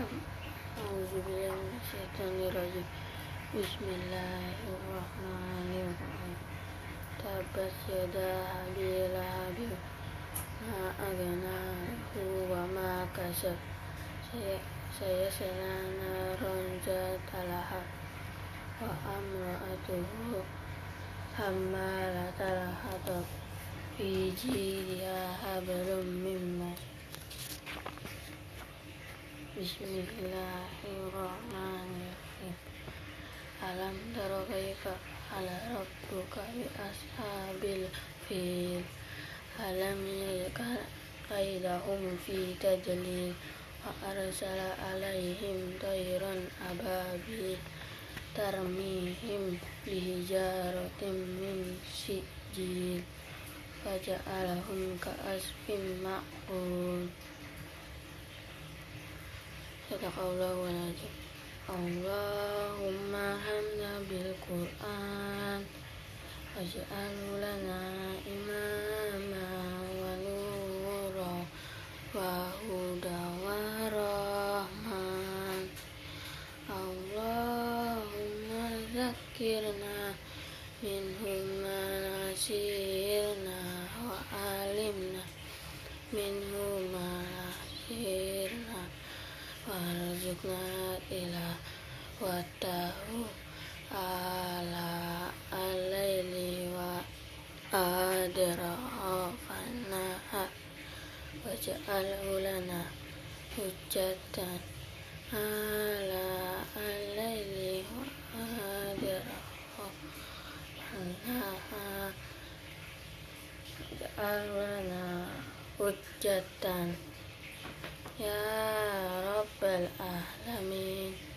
Auzubillahiminasyaitonirrojim Bismillahirrahmanirrahim Tabbas yada habil habil Ma agana wa ma kasab Saya saya selana ronja talaha Wa amra'atuhu Hammalatal hatab Fi jiriha hablum mimmas Bismillahirrahmanirrahim. Alam tara kaifa ala rabbuka bi ashabil fil. Alam yaj'al kaidahum fi tadlil wa arsala alaihim tayran ababil tarmihim bihijaratin min sijil. Faja'alahum ka'asfin ma'qul. Sadaqallahu alazim. Allahumma hamna bil Qur'an waj'al lana imama wa nura wa huda wa rahman. Allahumma zakirna minhum ma warzuqna ila watahu ala alaili wa adrafanaha waj'alhu lana hujjatan ala alaili wa adrafanaha waj'alhu lana hujjatan. Ya well, uh,